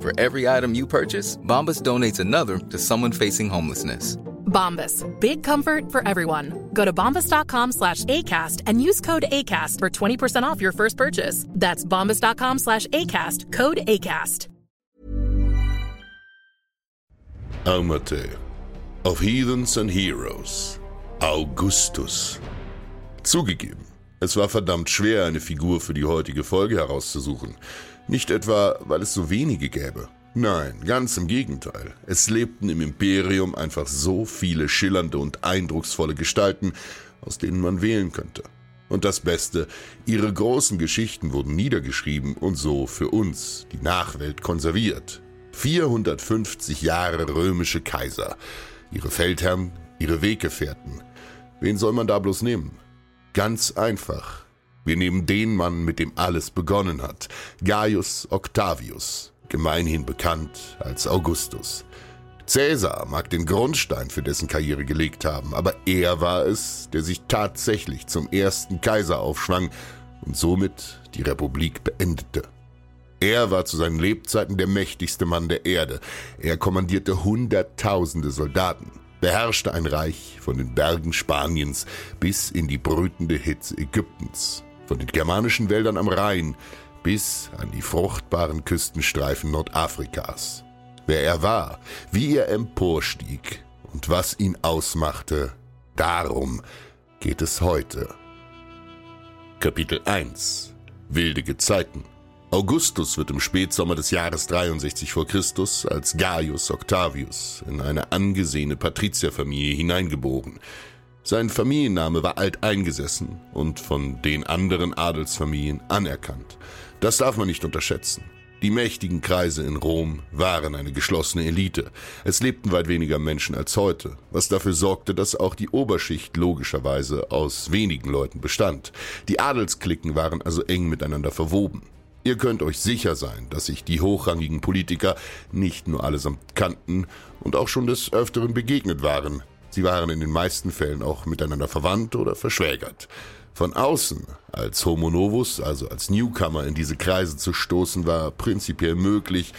For every item you purchase, Bombas donates another to someone facing homelessness. Bombas. Big comfort for everyone. Go to bombas.com slash ACAST and use code ACAST for 20% off your first purchase. That's bombas.com slash ACAST. Code ACAST. Amate of Heathens and Heroes. Augustus. Zugegeben, es war verdammt schwer, eine Figur für die heutige Folge herauszusuchen. Nicht etwa, weil es so wenige gäbe. Nein, ganz im Gegenteil. Es lebten im Imperium einfach so viele schillernde und eindrucksvolle Gestalten, aus denen man wählen könnte. Und das Beste, ihre großen Geschichten wurden niedergeschrieben und so für uns, die Nachwelt, konserviert. 450 Jahre römische Kaiser, ihre Feldherren, ihre Weggefährten. Wen soll man da bloß nehmen? Ganz einfach. Wir nehmen den Mann, mit dem alles begonnen hat, Gaius Octavius, gemeinhin bekannt als Augustus. Caesar mag den Grundstein für dessen Karriere gelegt haben, aber er war es, der sich tatsächlich zum ersten Kaiser aufschwang und somit die Republik beendete. Er war zu seinen Lebzeiten der mächtigste Mann der Erde. Er kommandierte Hunderttausende Soldaten, beherrschte ein Reich von den Bergen Spaniens bis in die brütende Hitze Ägyptens, von den germanischen Wäldern am Rhein bis an die fruchtbaren Küstenstreifen Nordafrikas. Wer er war, wie er emporstieg und was ihn ausmachte, darum geht es heute. Kapitel 1 Wilde Gezeiten Augustus wird im Spätsommer des Jahres 63 vor Christus als Gaius Octavius in eine angesehene Patrizierfamilie hineingeboren. Sein Familienname war alteingesessen und von den anderen Adelsfamilien anerkannt. Das darf man nicht unterschätzen. Die mächtigen Kreise in Rom waren eine geschlossene Elite. Es lebten weit weniger Menschen als heute, was dafür sorgte, dass auch die Oberschicht logischerweise aus wenigen Leuten bestand. Die Adelsklicken waren also eng miteinander verwoben. Ihr könnt euch sicher sein, dass sich die hochrangigen Politiker nicht nur allesamt kannten und auch schon des Öfteren begegnet waren. Sie waren in den meisten Fällen auch miteinander verwandt oder verschwägert. Von außen, als Homo novus, also als Newcomer in diese Kreise zu stoßen, war prinzipiell möglich,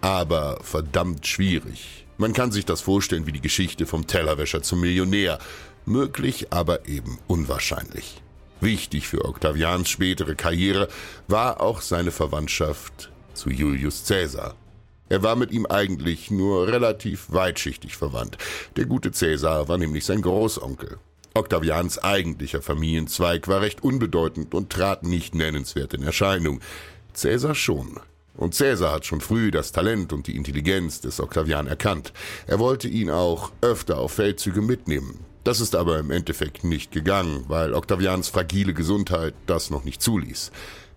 aber verdammt schwierig. Man kann sich das vorstellen wie die Geschichte vom Tellerwäscher zum Millionär. Möglich, aber eben unwahrscheinlich. Wichtig für Octavians spätere Karriere war auch seine Verwandtschaft zu Julius Caesar. Er war mit ihm eigentlich nur relativ weitschichtig verwandt. Der gute Caesar war nämlich sein Großonkel. Octavians eigentlicher Familienzweig war recht unbedeutend und trat nicht nennenswert in Erscheinung. Caesar schon. Und Caesar hat schon früh das Talent und die Intelligenz des Octavian erkannt. Er wollte ihn auch öfter auf Feldzüge mitnehmen. Das ist aber im Endeffekt nicht gegangen, weil Octavians fragile Gesundheit das noch nicht zuließ.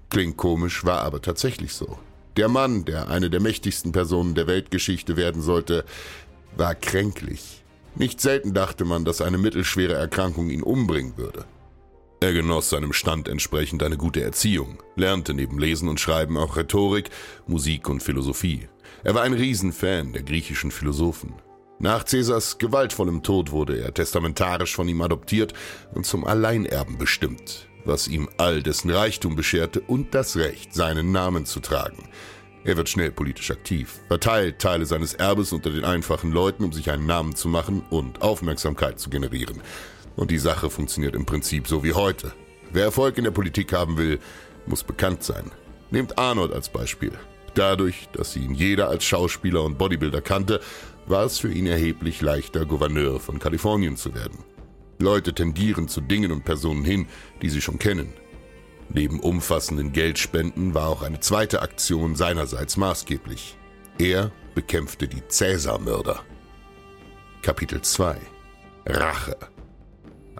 Klingt komisch, war aber tatsächlich so. Der Mann, der eine der mächtigsten Personen der Weltgeschichte werden sollte, war kränklich. Nicht selten dachte man, dass eine mittelschwere Erkrankung ihn umbringen würde. Er genoss seinem Stand entsprechend eine gute Erziehung, lernte neben Lesen und Schreiben auch Rhetorik, Musik und Philosophie. Er war ein Riesenfan der griechischen Philosophen. Nach Cäsars gewaltvollem Tod wurde er testamentarisch von ihm adoptiert und zum Alleinerben bestimmt, was ihm all dessen Reichtum bescherte und das Recht, seinen Namen zu tragen. Er wird schnell politisch aktiv, verteilt Teile seines Erbes unter den einfachen Leuten, um sich einen Namen zu machen und Aufmerksamkeit zu generieren. Und die Sache funktioniert im Prinzip so wie heute. Wer Erfolg in der Politik haben will, muss bekannt sein. Nehmt Arnold als Beispiel. Dadurch, dass ihn jeder als Schauspieler und Bodybuilder kannte, war es für ihn erheblich leichter, Gouverneur von Kalifornien zu werden. Leute tendieren zu Dingen und Personen hin, die sie schon kennen. Neben umfassenden Geldspenden war auch eine zweite Aktion seinerseits maßgeblich. Er bekämpfte die Cäsar-Mörder. Kapitel 2 Rache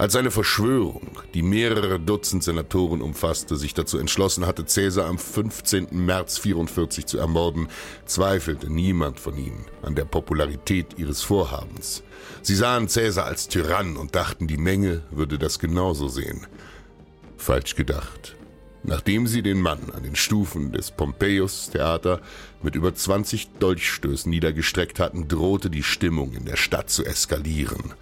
als eine Verschwörung, die mehrere Dutzend Senatoren umfasste, sich dazu entschlossen hatte, Caesar am 15. März 44 zu ermorden, zweifelte niemand von ihnen an der Popularität ihres Vorhabens. Sie sahen Caesar als Tyrann und dachten, die Menge würde das genauso sehen. Falsch gedacht. Nachdem sie den Mann an den Stufen des Pompeius-Theater mit über 20 Dolchstößen niedergestreckt hatten, drohte die Stimmung in der Stadt zu eskalieren.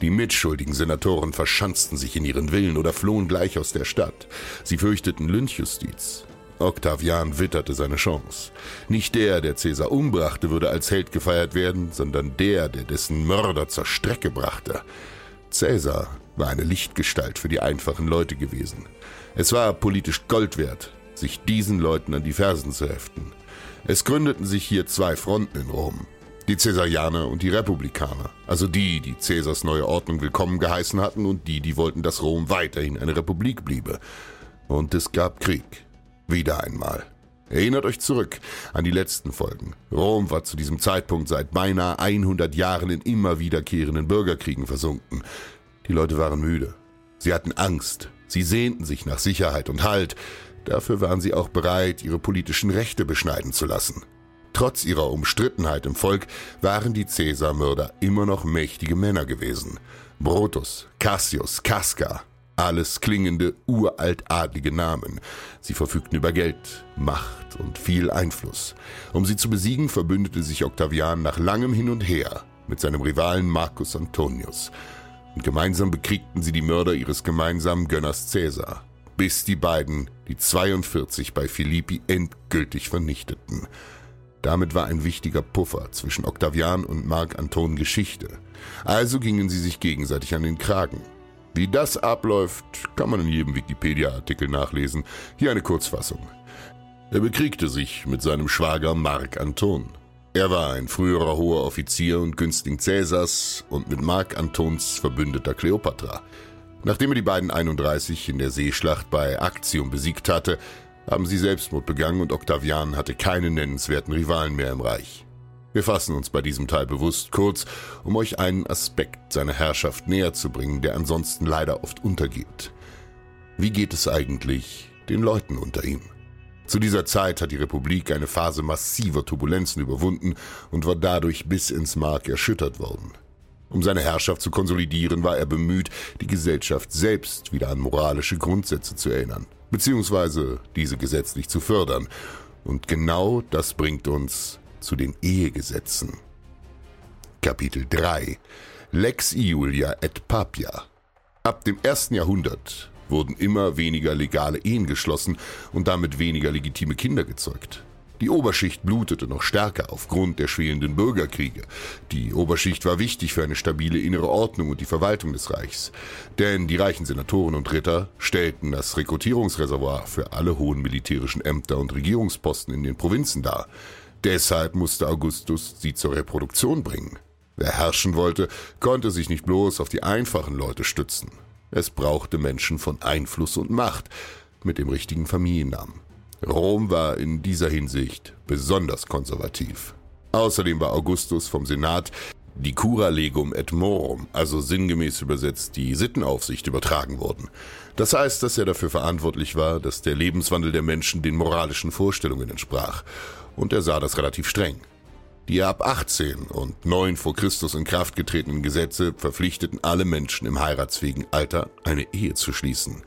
Die mitschuldigen Senatoren verschanzten sich in ihren Villen oder flohen gleich aus der Stadt. Sie fürchteten Lynchjustiz. Octavian witterte seine Chance. Nicht der, der Cäsar umbrachte, würde als Held gefeiert werden, sondern der, der dessen Mörder zur Strecke brachte. Cäsar war eine Lichtgestalt für die einfachen Leute gewesen. Es war politisch Gold wert, sich diesen Leuten an die Fersen zu heften. Es gründeten sich hier zwei Fronten in Rom. Die Cäsarianer und die Republikaner, also die, die Cäsars neue Ordnung willkommen geheißen hatten und die, die wollten, dass Rom weiterhin eine Republik bliebe. Und es gab Krieg. Wieder einmal. Erinnert euch zurück an die letzten Folgen. Rom war zu diesem Zeitpunkt seit beinahe 100 Jahren in immer wiederkehrenden Bürgerkriegen versunken. Die Leute waren müde. Sie hatten Angst. Sie sehnten sich nach Sicherheit und Halt. Dafür waren sie auch bereit, ihre politischen Rechte beschneiden zu lassen. Trotz ihrer Umstrittenheit im Volk waren die Cäsar-Mörder immer noch mächtige Männer gewesen. Brutus, Cassius, Casca, alles klingende, uraltadlige Namen. Sie verfügten über Geld, Macht und viel Einfluss. Um sie zu besiegen, verbündete sich Octavian nach langem Hin und Her mit seinem Rivalen Marcus Antonius. Und gemeinsam bekriegten sie die Mörder ihres gemeinsamen Gönners Caesar, bis die beiden die 42 bei Philippi endgültig vernichteten. Damit war ein wichtiger Puffer zwischen Octavian und Marc Anton Geschichte. Also gingen sie sich gegenseitig an den Kragen. Wie das abläuft, kann man in jedem Wikipedia-Artikel nachlesen. Hier eine Kurzfassung. Er bekriegte sich mit seinem Schwager Marc Anton. Er war ein früherer hoher Offizier und Günstling Cäsars und mit Marc Antons Verbündeter Kleopatra. Nachdem er die beiden 31 in der Seeschlacht bei Actium besiegt hatte, haben sie Selbstmord begangen und Octavian hatte keine nennenswerten Rivalen mehr im Reich. Wir fassen uns bei diesem Teil bewusst kurz, um euch einen Aspekt seiner Herrschaft näher zu bringen, der ansonsten leider oft untergeht. Wie geht es eigentlich den Leuten unter ihm? Zu dieser Zeit hat die Republik eine Phase massiver Turbulenzen überwunden und war dadurch bis ins Mark erschüttert worden. Um seine Herrschaft zu konsolidieren, war er bemüht, die Gesellschaft selbst wieder an moralische Grundsätze zu erinnern beziehungsweise diese gesetzlich zu fördern. Und genau das bringt uns zu den Ehegesetzen. Kapitel 3 Lex Iulia et Papia Ab dem ersten Jahrhundert wurden immer weniger legale Ehen geschlossen und damit weniger legitime Kinder gezeugt. Die Oberschicht blutete noch stärker aufgrund der schwelenden Bürgerkriege. Die Oberschicht war wichtig für eine stabile innere Ordnung und die Verwaltung des Reichs. Denn die reichen Senatoren und Ritter stellten das Rekrutierungsreservoir für alle hohen militärischen Ämter und Regierungsposten in den Provinzen dar. Deshalb musste Augustus sie zur Reproduktion bringen. Wer herrschen wollte, konnte sich nicht bloß auf die einfachen Leute stützen. Es brauchte Menschen von Einfluss und Macht mit dem richtigen Familiennamen. Rom war in dieser Hinsicht besonders konservativ. Außerdem war Augustus vom Senat die Cura Legum et Morum, also sinngemäß übersetzt die Sittenaufsicht, übertragen worden. Das heißt, dass er dafür verantwortlich war, dass der Lebenswandel der Menschen den moralischen Vorstellungen entsprach. Und er sah das relativ streng. Die ab 18 und 9 vor Christus in Kraft getretenen Gesetze verpflichteten alle Menschen im heiratsfähigen Alter, eine Ehe zu schließen.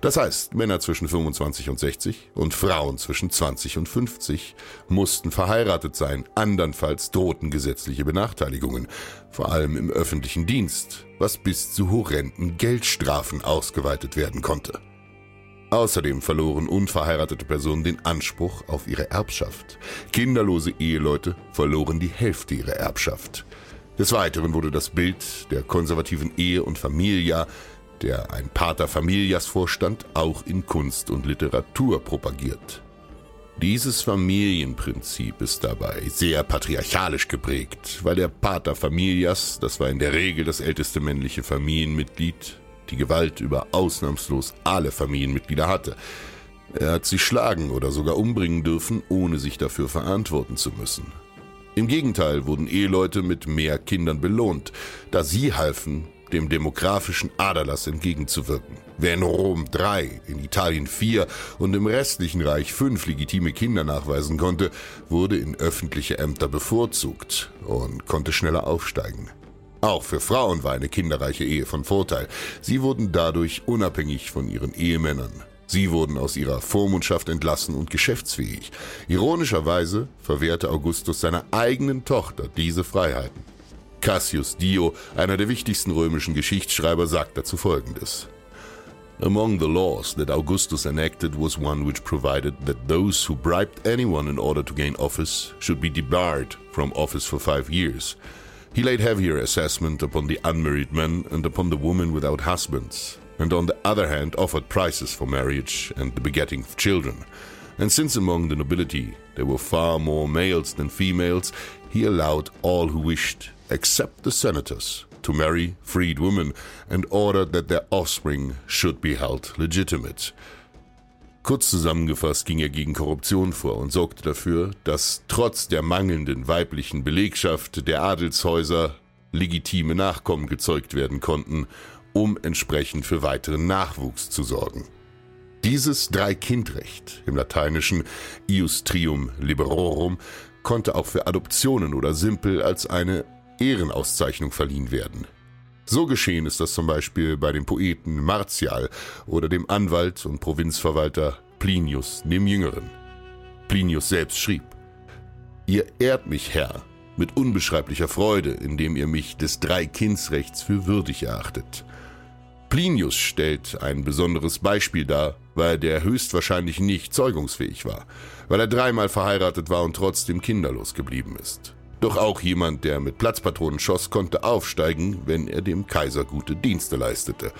Das heißt, Männer zwischen 25 und 60 und Frauen zwischen 20 und 50 mussten verheiratet sein, andernfalls drohten gesetzliche Benachteiligungen, vor allem im öffentlichen Dienst, was bis zu horrenden Geldstrafen ausgeweitet werden konnte. Außerdem verloren unverheiratete Personen den Anspruch auf ihre Erbschaft. Kinderlose Eheleute verloren die Hälfte ihrer Erbschaft. Des Weiteren wurde das Bild der konservativen Ehe und Familia, der ein Pater Familias vorstand, auch in Kunst und Literatur propagiert. Dieses Familienprinzip ist dabei sehr patriarchalisch geprägt, weil der Pater Familias, das war in der Regel das älteste männliche Familienmitglied, die Gewalt über ausnahmslos alle Familienmitglieder hatte. Er hat sie schlagen oder sogar umbringen dürfen, ohne sich dafür verantworten zu müssen. Im Gegenteil wurden Eheleute mit mehr Kindern belohnt, da sie halfen, dem demografischen Aderlass entgegenzuwirken. Wer in Rom drei, in Italien vier und im restlichen Reich fünf legitime Kinder nachweisen konnte, wurde in öffentliche Ämter bevorzugt und konnte schneller aufsteigen. Auch für Frauen war eine kinderreiche Ehe von Vorteil. Sie wurden dadurch unabhängig von ihren Ehemännern. Sie wurden aus ihrer Vormundschaft entlassen und geschäftsfähig. Ironischerweise verwehrte Augustus seiner eigenen Tochter diese Freiheiten. Cassius Dio, einer der wichtigsten römischen Geschichtsschreiber, sagt dazu Folgendes. Among the laws that Augustus enacted was one which provided that those who bribed anyone in order to gain office should be debarred from office for five years. He laid heavier assessment upon the unmarried men and upon the women without husbands, and on the other hand offered prices for marriage and the begetting of children. And since among the nobility there were far more males than females, he allowed all who wished, except the senators, to marry freed women and ordered that their offspring should be held legitimate. Kurz zusammengefasst ging er gegen Korruption vor und sorgte dafür, dass trotz der mangelnden weiblichen Belegschaft der Adelshäuser legitime Nachkommen gezeugt werden konnten, um entsprechend für weiteren Nachwuchs zu sorgen. Dieses Dreikindrecht, im Lateinischen ius trium liberorum, konnte auch für Adoptionen oder simpel als eine Ehrenauszeichnung verliehen werden. So geschehen ist das zum Beispiel bei dem Poeten Martial oder dem Anwalt und Provinzverwalter Plinius dem Jüngeren. Plinius selbst schrieb, Ihr ehrt mich, Herr, mit unbeschreiblicher Freude, indem ihr mich des Dreikindsrechts für würdig erachtet. Plinius stellt ein besonderes Beispiel dar, weil der höchstwahrscheinlich nicht zeugungsfähig war, weil er dreimal verheiratet war und trotzdem kinderlos geblieben ist. Doch auch jemand, der mit Platzpatronen schoss, konnte aufsteigen, wenn er dem Kaiser gute Dienste leistete.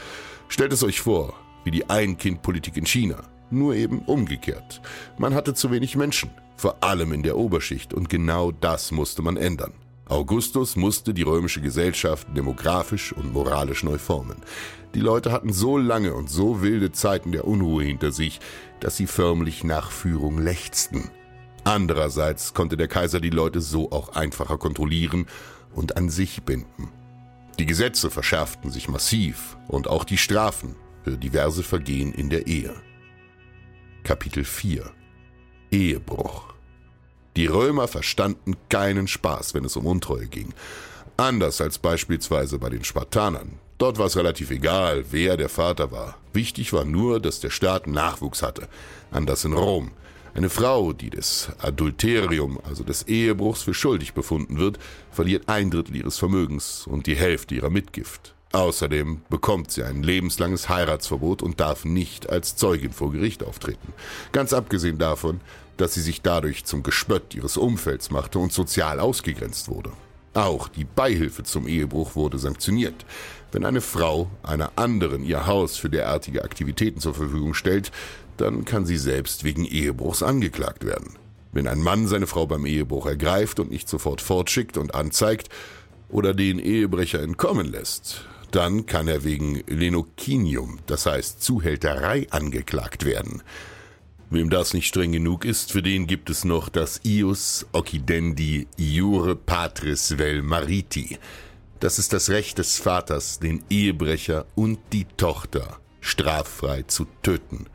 Stellt es euch vor, wie die Ein-Kind-Politik in China, nur eben umgekehrt. Man hatte zu wenig Menschen, vor allem in der Oberschicht, und genau das musste man ändern. Augustus musste die römische Gesellschaft demografisch und moralisch neu formen. Die Leute hatten so lange und so wilde Zeiten der Unruhe hinter sich, dass sie förmlich nach Führung lechzten. Andererseits konnte der Kaiser die Leute so auch einfacher kontrollieren und an sich binden. Die Gesetze verschärften sich massiv und auch die Strafen für diverse Vergehen in der Ehe. Kapitel 4 Ehebruch Die Römer verstanden keinen Spaß, wenn es um Untreue ging. Anders als beispielsweise bei den Spartanern. Dort war es relativ egal, wer der Vater war. Wichtig war nur, dass der Staat Nachwuchs hatte. Anders in Rom. Eine Frau, die des Adulterium, also des Ehebruchs, für schuldig befunden wird, verliert ein Drittel ihres Vermögens und die Hälfte ihrer Mitgift. Außerdem bekommt sie ein lebenslanges Heiratsverbot und darf nicht als Zeugin vor Gericht auftreten. Ganz abgesehen davon, dass sie sich dadurch zum Gespött ihres Umfelds machte und sozial ausgegrenzt wurde. Auch die Beihilfe zum Ehebruch wurde sanktioniert. Wenn eine Frau einer anderen ihr Haus für derartige Aktivitäten zur Verfügung stellt, dann kann sie selbst wegen Ehebruchs angeklagt werden. Wenn ein Mann seine Frau beim Ehebruch ergreift und nicht sofort fortschickt und anzeigt oder den Ehebrecher entkommen lässt, dann kann er wegen Lenokinium, das heißt Zuhälterei, angeklagt werden. Wem das nicht streng genug ist, für den gibt es noch das Ius Occidendi Iure Patris Vel Mariti. Das ist das Recht des Vaters, den Ehebrecher und die Tochter straffrei zu töten.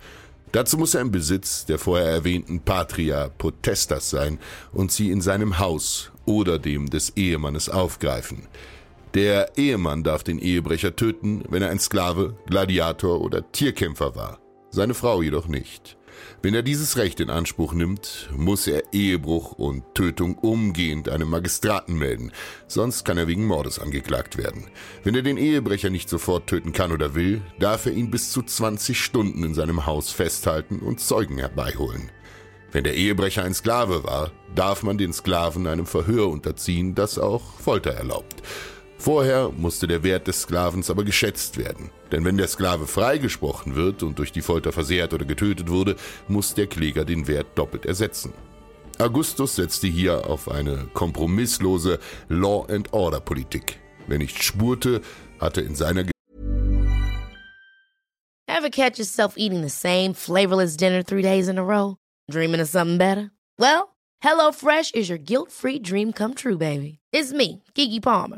Dazu muss er im Besitz der vorher erwähnten Patria Potestas sein und sie in seinem Haus oder dem des Ehemannes aufgreifen. Der Ehemann darf den Ehebrecher töten, wenn er ein Sklave, Gladiator oder Tierkämpfer war, seine Frau jedoch nicht. Wenn er dieses Recht in Anspruch nimmt, muss er Ehebruch und Tötung umgehend einem Magistraten melden, sonst kann er wegen Mordes angeklagt werden. Wenn er den Ehebrecher nicht sofort töten kann oder will, darf er ihn bis zu 20 Stunden in seinem Haus festhalten und Zeugen herbeiholen. Wenn der Ehebrecher ein Sklave war, darf man den Sklaven einem Verhör unterziehen, das auch Folter erlaubt. Vorher musste der Wert des Sklavens aber geschätzt werden. Denn wenn der Sklave freigesprochen wird und durch die Folter versehrt oder getötet wurde, muss der Kläger den Wert doppelt ersetzen. Augustus setzte hier auf eine kompromisslose Law and Order Politik. Wer nicht spurte, hatte in seiner Ever catch yourself eating the same flavorless dinner three days in a row? Dreaming of something better? Well, HelloFresh is your guilt-free dream come true, baby. It's me, Kiki Palmer.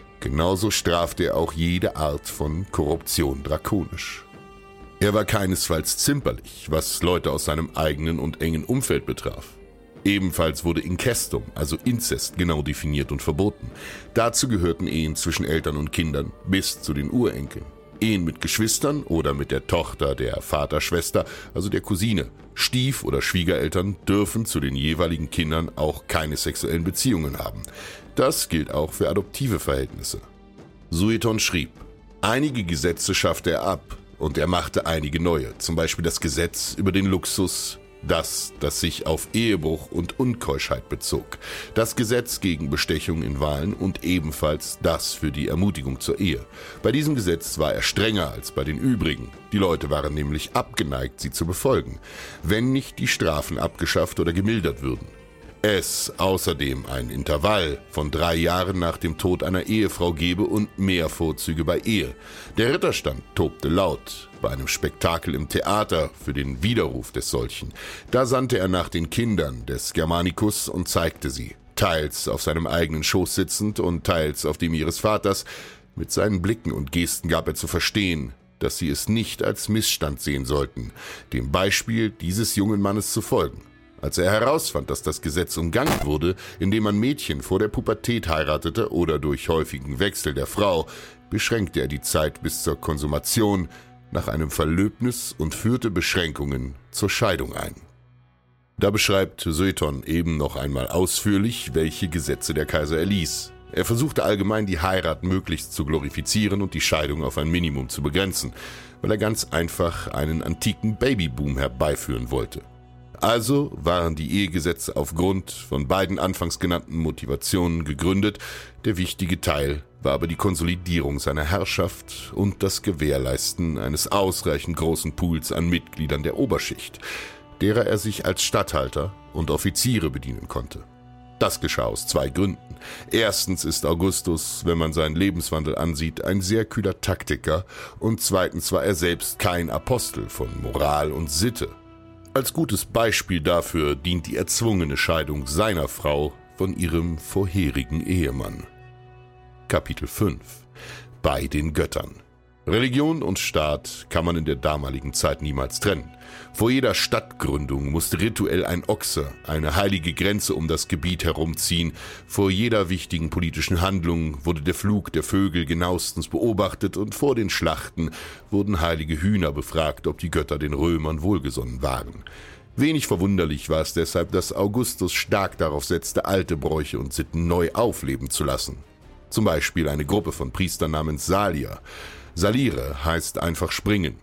Genauso strafte er auch jede Art von Korruption drakonisch. Er war keinesfalls zimperlich, was Leute aus seinem eigenen und engen Umfeld betraf. Ebenfalls wurde Incestum, also Inzest, genau definiert und verboten. Dazu gehörten Ehen zwischen Eltern und Kindern bis zu den Urenkeln. Ehen mit Geschwistern oder mit der Tochter der Vaterschwester, also der Cousine. Stief- oder Schwiegereltern dürfen zu den jeweiligen Kindern auch keine sexuellen Beziehungen haben. Das gilt auch für adoptive Verhältnisse. Sueton schrieb, einige Gesetze schaffte er ab und er machte einige neue, zum Beispiel das Gesetz über den Luxus, das, das sich auf Ehebruch und Unkeuschheit bezog, das Gesetz gegen Bestechung in Wahlen und ebenfalls das für die Ermutigung zur Ehe. Bei diesem Gesetz war er strenger als bei den übrigen. Die Leute waren nämlich abgeneigt, sie zu befolgen, wenn nicht die Strafen abgeschafft oder gemildert würden. Es außerdem ein Intervall von drei Jahren nach dem Tod einer Ehefrau gebe und mehr Vorzüge bei Ehe. Der Ritterstand tobte laut bei einem Spektakel im Theater für den Widerruf des solchen. Da sandte er nach den Kindern des Germanicus und zeigte sie, teils auf seinem eigenen Schoß sitzend und teils auf dem ihres Vaters. Mit seinen Blicken und Gesten gab er zu verstehen, dass sie es nicht als Missstand sehen sollten, dem Beispiel dieses jungen Mannes zu folgen. Als er herausfand, dass das Gesetz umgangen wurde, indem man Mädchen vor der Pubertät heiratete oder durch häufigen Wechsel der Frau, beschränkte er die Zeit bis zur Konsumation nach einem Verlöbnis und führte Beschränkungen zur Scheidung ein. Da beschreibt Sueton eben noch einmal ausführlich, welche Gesetze der Kaiser erließ. Er versuchte allgemein die Heirat möglichst zu glorifizieren und die Scheidung auf ein Minimum zu begrenzen, weil er ganz einfach einen antiken Babyboom herbeiführen wollte. Also waren die Ehegesetze aufgrund von beiden anfangs genannten Motivationen gegründet, der wichtige Teil war aber die Konsolidierung seiner Herrschaft und das Gewährleisten eines ausreichend großen Pools an Mitgliedern der Oberschicht, derer er sich als Statthalter und Offiziere bedienen konnte. Das geschah aus zwei Gründen. Erstens ist Augustus, wenn man seinen Lebenswandel ansieht, ein sehr kühler Taktiker und zweitens war er selbst kein Apostel von Moral und Sitte. Als gutes Beispiel dafür dient die erzwungene Scheidung seiner Frau von ihrem vorherigen Ehemann. Kapitel 5 Bei den Göttern Religion und Staat kann man in der damaligen Zeit niemals trennen. Vor jeder Stadtgründung musste rituell ein Ochse eine heilige Grenze um das Gebiet herumziehen. Vor jeder wichtigen politischen Handlung wurde der Flug der Vögel genauestens beobachtet und vor den Schlachten wurden heilige Hühner befragt, ob die Götter den Römern wohlgesonnen waren. Wenig verwunderlich war es deshalb, dass Augustus stark darauf setzte, alte Bräuche und Sitten neu aufleben zu lassen. Zum Beispiel eine Gruppe von Priestern namens Salier. Salire heißt einfach springen.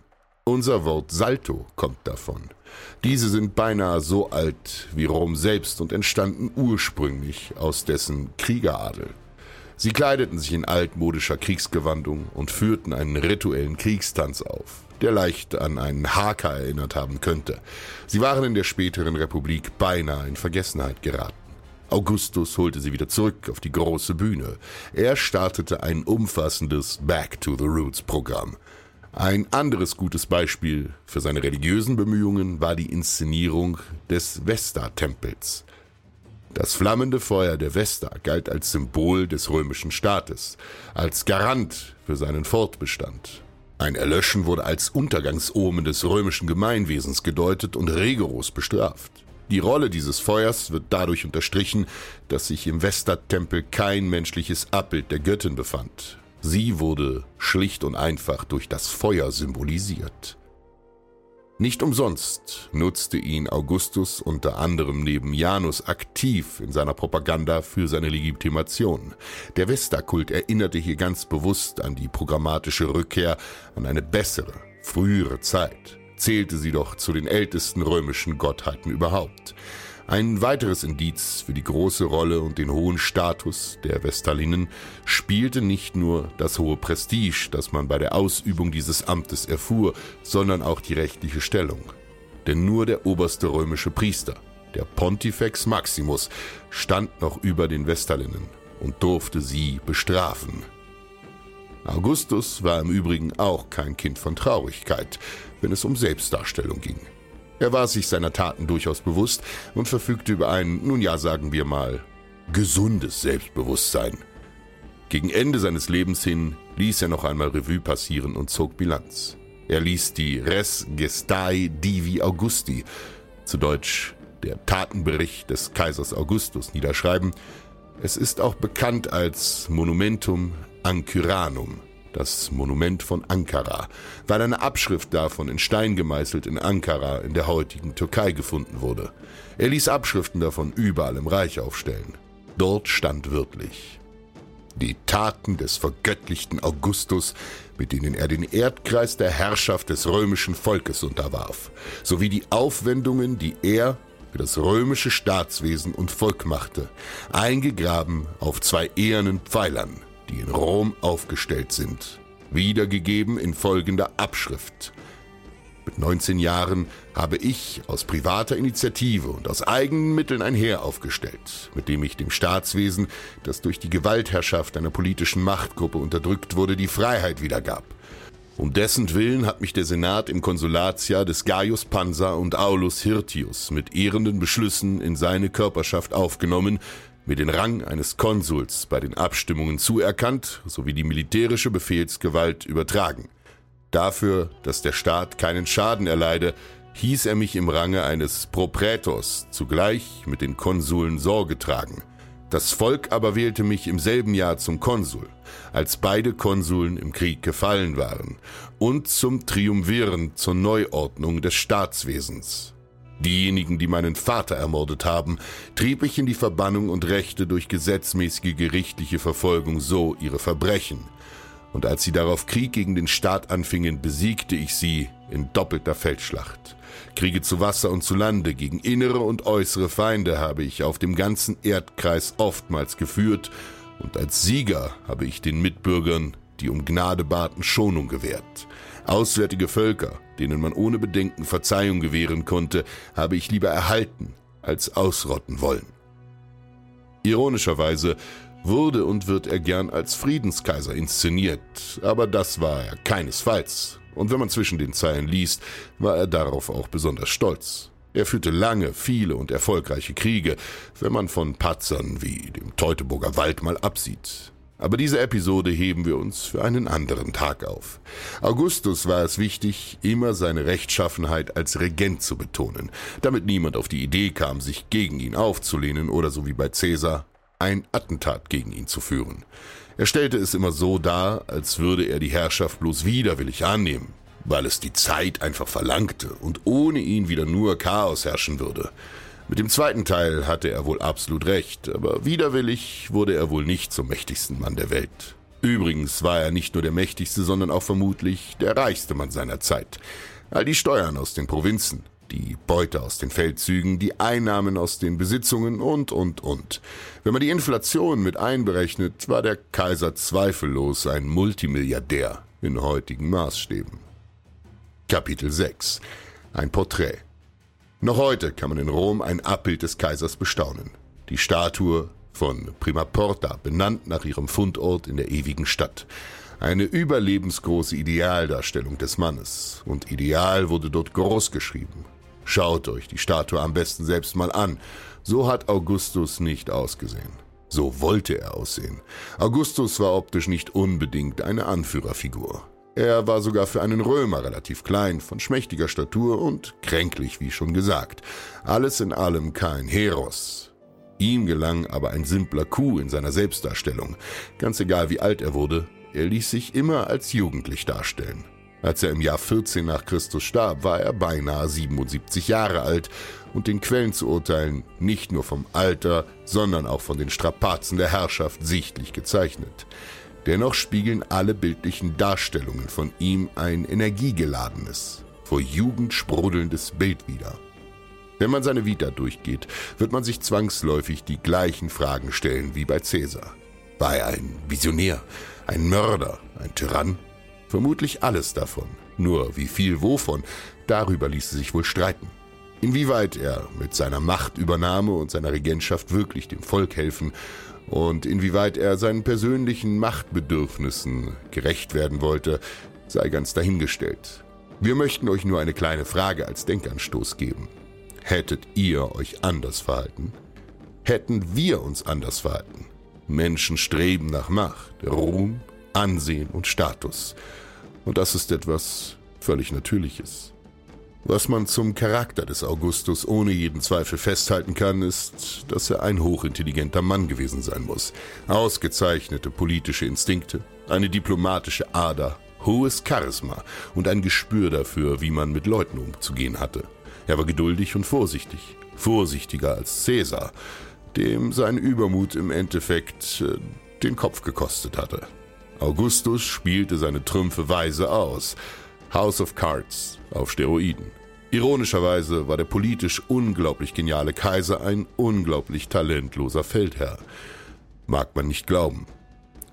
Unser Wort Salto kommt davon. Diese sind beinahe so alt wie Rom selbst und entstanden ursprünglich aus dessen Kriegeradel. Sie kleideten sich in altmodischer Kriegsgewandung und führten einen rituellen Kriegstanz auf, der leicht an einen Haka erinnert haben könnte. Sie waren in der späteren Republik beinahe in Vergessenheit geraten. Augustus holte sie wieder zurück auf die große Bühne. Er startete ein umfassendes Back to the Roots Programm. Ein anderes gutes Beispiel für seine religiösen Bemühungen war die Inszenierung des Vesta-Tempels. Das flammende Feuer der Vesta galt als Symbol des römischen Staates, als Garant für seinen Fortbestand. Ein Erlöschen wurde als Untergangsomen des römischen Gemeinwesens gedeutet und rigoros bestraft. Die Rolle dieses Feuers wird dadurch unterstrichen, dass sich im Vesta-Tempel kein menschliches Abbild der Göttin befand. Sie wurde schlicht und einfach durch das Feuer symbolisiert. Nicht umsonst nutzte ihn Augustus unter anderem neben Janus aktiv in seiner Propaganda für seine Legitimation. Der Vesta-Kult erinnerte hier ganz bewusst an die programmatische Rückkehr an eine bessere, frühere Zeit, zählte sie doch zu den ältesten römischen Gottheiten überhaupt. Ein weiteres Indiz für die große Rolle und den hohen Status der Vestalinen spielte nicht nur das hohe Prestige, das man bei der Ausübung dieses Amtes erfuhr, sondern auch die rechtliche Stellung. Denn nur der oberste römische Priester, der Pontifex Maximus, stand noch über den Vestalinnen und durfte sie bestrafen. Augustus war im Übrigen auch kein Kind von Traurigkeit, wenn es um Selbstdarstellung ging. Er war sich seiner Taten durchaus bewusst und verfügte über ein, nun ja, sagen wir mal, gesundes Selbstbewusstsein. Gegen Ende seines Lebens hin ließ er noch einmal Revue passieren und zog Bilanz. Er ließ die Res Gestae Divi Augusti, zu Deutsch der Tatenbericht des Kaisers Augustus, niederschreiben. Es ist auch bekannt als Monumentum Ancyranum, das Monument von Ankara, weil eine Abschrift davon in Stein gemeißelt in Ankara in der heutigen Türkei gefunden wurde. Er ließ Abschriften davon überall im Reich aufstellen. Dort stand wörtlich die Taten des vergöttlichten Augustus, mit denen er den Erdkreis der Herrschaft des römischen Volkes unterwarf, sowie die Aufwendungen, die er für das römische Staatswesen und Volk machte, eingegraben auf zwei ehernen Pfeilern, die in Rom aufgestellt sind, wiedergegeben in folgender Abschrift. Mit 19 Jahren habe ich aus privater Initiative und aus eigenen Mitteln ein Heer aufgestellt, mit dem ich dem Staatswesen, das durch die Gewaltherrschaft einer politischen Machtgruppe unterdrückt wurde, die Freiheit wiedergab. Um dessen Willen hat mich der Senat im Konsulatsjahr des Gaius Pansa und Aulus Hirtius mit ehrenden Beschlüssen in seine Körperschaft aufgenommen, mir den Rang eines Konsuls bei den Abstimmungen zuerkannt sowie die militärische Befehlsgewalt übertragen. Dafür, dass der Staat keinen Schaden erleide, hieß er mich im Range eines Proprätors zugleich mit den Konsuln Sorge tragen. Das Volk aber wählte mich im selben Jahr zum Konsul, als beide Konsuln im Krieg gefallen waren, und zum Triumviren zur Neuordnung des Staatswesens. Diejenigen, die meinen Vater ermordet haben, trieb ich in die Verbannung und rächte durch gesetzmäßige gerichtliche Verfolgung so ihre Verbrechen. Und als sie darauf Krieg gegen den Staat anfingen, besiegte ich sie in doppelter Feldschlacht. Kriege zu Wasser und zu Lande gegen innere und äußere Feinde habe ich auf dem ganzen Erdkreis oftmals geführt, und als Sieger habe ich den Mitbürgern, die um Gnade baten, Schonung gewährt. Auswärtige Völker, denen man ohne Bedenken Verzeihung gewähren konnte, habe ich lieber erhalten als ausrotten wollen. Ironischerweise wurde und wird er gern als Friedenskaiser inszeniert, aber das war er keinesfalls. Und wenn man zwischen den Zeilen liest, war er darauf auch besonders stolz. Er führte lange, viele und erfolgreiche Kriege, wenn man von Patzern wie dem Teutoburger Wald mal absieht. Aber diese Episode heben wir uns für einen anderen Tag auf. Augustus war es wichtig, immer seine Rechtschaffenheit als Regent zu betonen, damit niemand auf die Idee kam, sich gegen ihn aufzulehnen oder so wie bei Caesar ein Attentat gegen ihn zu führen. Er stellte es immer so dar, als würde er die Herrschaft bloß widerwillig annehmen, weil es die Zeit einfach verlangte und ohne ihn wieder nur Chaos herrschen würde. Mit dem zweiten Teil hatte er wohl absolut recht, aber widerwillig wurde er wohl nicht zum mächtigsten Mann der Welt. Übrigens war er nicht nur der mächtigste, sondern auch vermutlich der reichste Mann seiner Zeit. All die Steuern aus den Provinzen, die Beute aus den Feldzügen, die Einnahmen aus den Besitzungen und, und, und. Wenn man die Inflation mit einberechnet, war der Kaiser zweifellos ein Multimilliardär in heutigen Maßstäben. Kapitel 6 Ein Porträt Noch heute kann man in Rom ein Abbild des Kaisers bestaunen. Die Statue von Prima Porta, benannt nach ihrem Fundort in der ewigen Stadt. Eine überlebensgroße Idealdarstellung des Mannes. Und Ideal wurde dort groß geschrieben. Schaut euch die Statue am besten selbst mal an. So hat Augustus nicht ausgesehen. So wollte er aussehen. Augustus war optisch nicht unbedingt eine Anführerfigur. Er war sogar für einen Römer relativ klein, von schmächtiger Statur und kränklich, wie schon gesagt. Alles in allem kein Heros. Ihm gelang aber ein simpler Coup in seiner Selbstdarstellung. Ganz egal wie alt er wurde, er ließ sich immer als jugendlich darstellen. Als er im Jahr 14 nach Christus starb, war er beinahe 77 Jahre alt und den Quellen zu urteilen nicht nur vom Alter, sondern auch von den Strapazen der Herrschaft sichtlich gezeichnet. Dennoch spiegeln alle bildlichen Darstellungen von ihm ein energiegeladenes, vor Jugend sprudelndes Bild wider. Wenn man seine Vita durchgeht, wird man sich zwangsläufig die gleichen Fragen stellen wie bei Caesar. War er ein Visionär, ein Mörder, ein Tyrann? Vermutlich alles davon. Nur wie viel wovon, darüber ließe sich wohl streiten. Inwieweit er mit seiner Machtübernahme und seiner Regentschaft wirklich dem Volk helfen und inwieweit er seinen persönlichen Machtbedürfnissen gerecht werden wollte, sei ganz dahingestellt. Wir möchten euch nur eine kleine Frage als Denkanstoß geben. Hättet ihr euch anders verhalten? Hätten wir uns anders verhalten? Menschen streben nach Macht, Ruhm, Ansehen und Status. Und das ist etwas völlig Natürliches. Was man zum Charakter des Augustus ohne jeden Zweifel festhalten kann, ist, dass er ein hochintelligenter Mann gewesen sein muss. Ausgezeichnete politische Instinkte, eine diplomatische Ader, hohes Charisma und ein Gespür dafür, wie man mit Leuten umzugehen hatte. Er war geduldig und vorsichtig, vorsichtiger als Caesar, dem sein Übermut im Endeffekt äh, den Kopf gekostet hatte. Augustus spielte seine Trümpfe weise aus. House of Cards auf Steroiden. Ironischerweise war der politisch unglaublich geniale Kaiser ein unglaublich talentloser Feldherr. Mag man nicht glauben.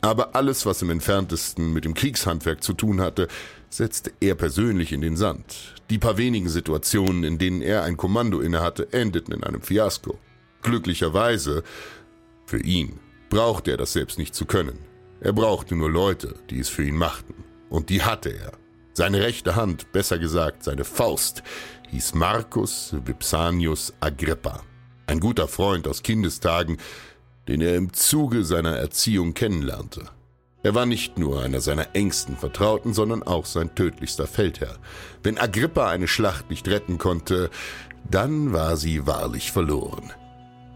Aber alles, was im entferntesten mit dem Kriegshandwerk zu tun hatte, setzte er persönlich in den Sand. Die paar wenigen Situationen, in denen er ein Kommando innehatte, endeten in einem Fiasko. Glücklicherweise, für ihn, brauchte er das selbst nicht zu können. Er brauchte nur Leute, die es für ihn machten. Und die hatte er. Seine rechte Hand, besser gesagt seine Faust, hieß Marcus Vipsanius Agrippa. Ein guter Freund aus Kindestagen, den er im Zuge seiner Erziehung kennenlernte. Er war nicht nur einer seiner engsten Vertrauten, sondern auch sein tödlichster Feldherr. Wenn Agrippa eine Schlacht nicht retten konnte, dann war sie wahrlich verloren.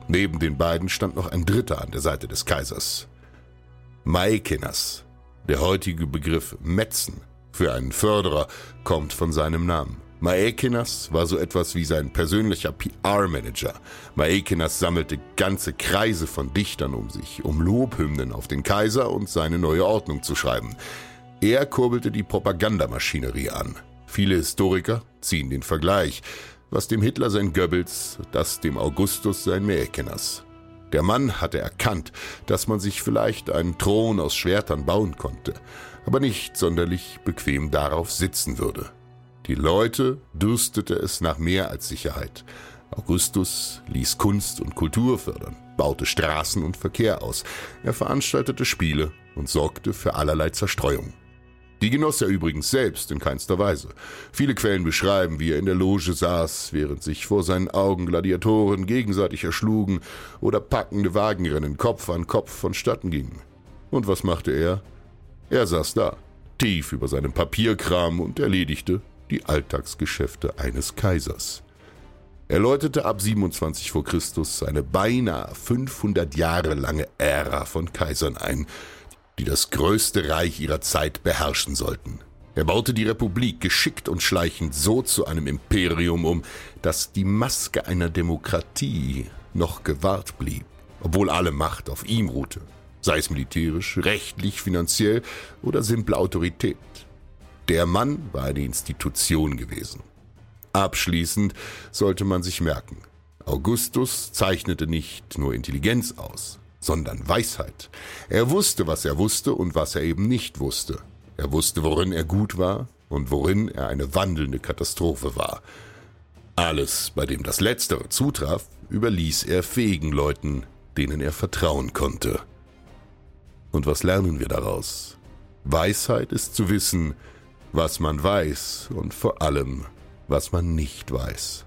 Neben den beiden stand noch ein Dritter an der Seite des Kaisers, Maikenas, der heutige Begriff Metzen für einen Förderer, kommt von seinem Namen. Maekenas war so etwas wie sein persönlicher PR-Manager. Maekenas sammelte ganze Kreise von Dichtern um sich, um Lobhymnen auf den Kaiser und seine neue Ordnung zu schreiben. Er kurbelte die Propagandamaschinerie an. Viele Historiker ziehen den Vergleich, was dem Hitler sein Goebbels, das dem Augustus sein Maekenas. Der Mann hatte erkannt, dass man sich vielleicht einen Thron aus Schwertern bauen konnte, aber nicht sonderlich bequem darauf sitzen würde. Die Leute dürstete es nach mehr als Sicherheit. Augustus ließ Kunst und Kultur fördern, baute Straßen und Verkehr aus, er veranstaltete Spiele und sorgte für allerlei Zerstreuung. Die genoss er übrigens selbst in keinster Weise. Viele Quellen beschreiben, wie er in der Loge saß, während sich vor seinen Augen Gladiatoren gegenseitig erschlugen oder packende Wagenrennen Kopf an Kopf vonstatten gingen. Und was machte er? Er saß da, tief über seinem Papierkram und erledigte die Alltagsgeschäfte eines Kaisers. Er läutete ab 27 vor Christus seine beinahe 500 Jahre lange Ära von Kaisern ein, die das größte Reich ihrer Zeit beherrschen sollten. Er baute die Republik geschickt und schleichend so zu einem Imperium um, dass die Maske einer Demokratie noch gewahrt blieb, obwohl alle Macht auf ihm ruhte, sei es militärisch, rechtlich, finanziell oder simple Autorität. Der Mann war eine Institution gewesen. Abschließend sollte man sich merken, Augustus zeichnete nicht nur Intelligenz aus, sondern Weisheit. Er wusste, was er wusste und was er eben nicht wusste. Er wusste, worin er gut war und worin er eine wandelnde Katastrophe war. Alles, bei dem das Letztere zutraf, überließ er fähigen Leuten, denen er vertrauen konnte. Und was lernen wir daraus? Weisheit ist zu wissen, was man weiß und vor allem, was man nicht weiß.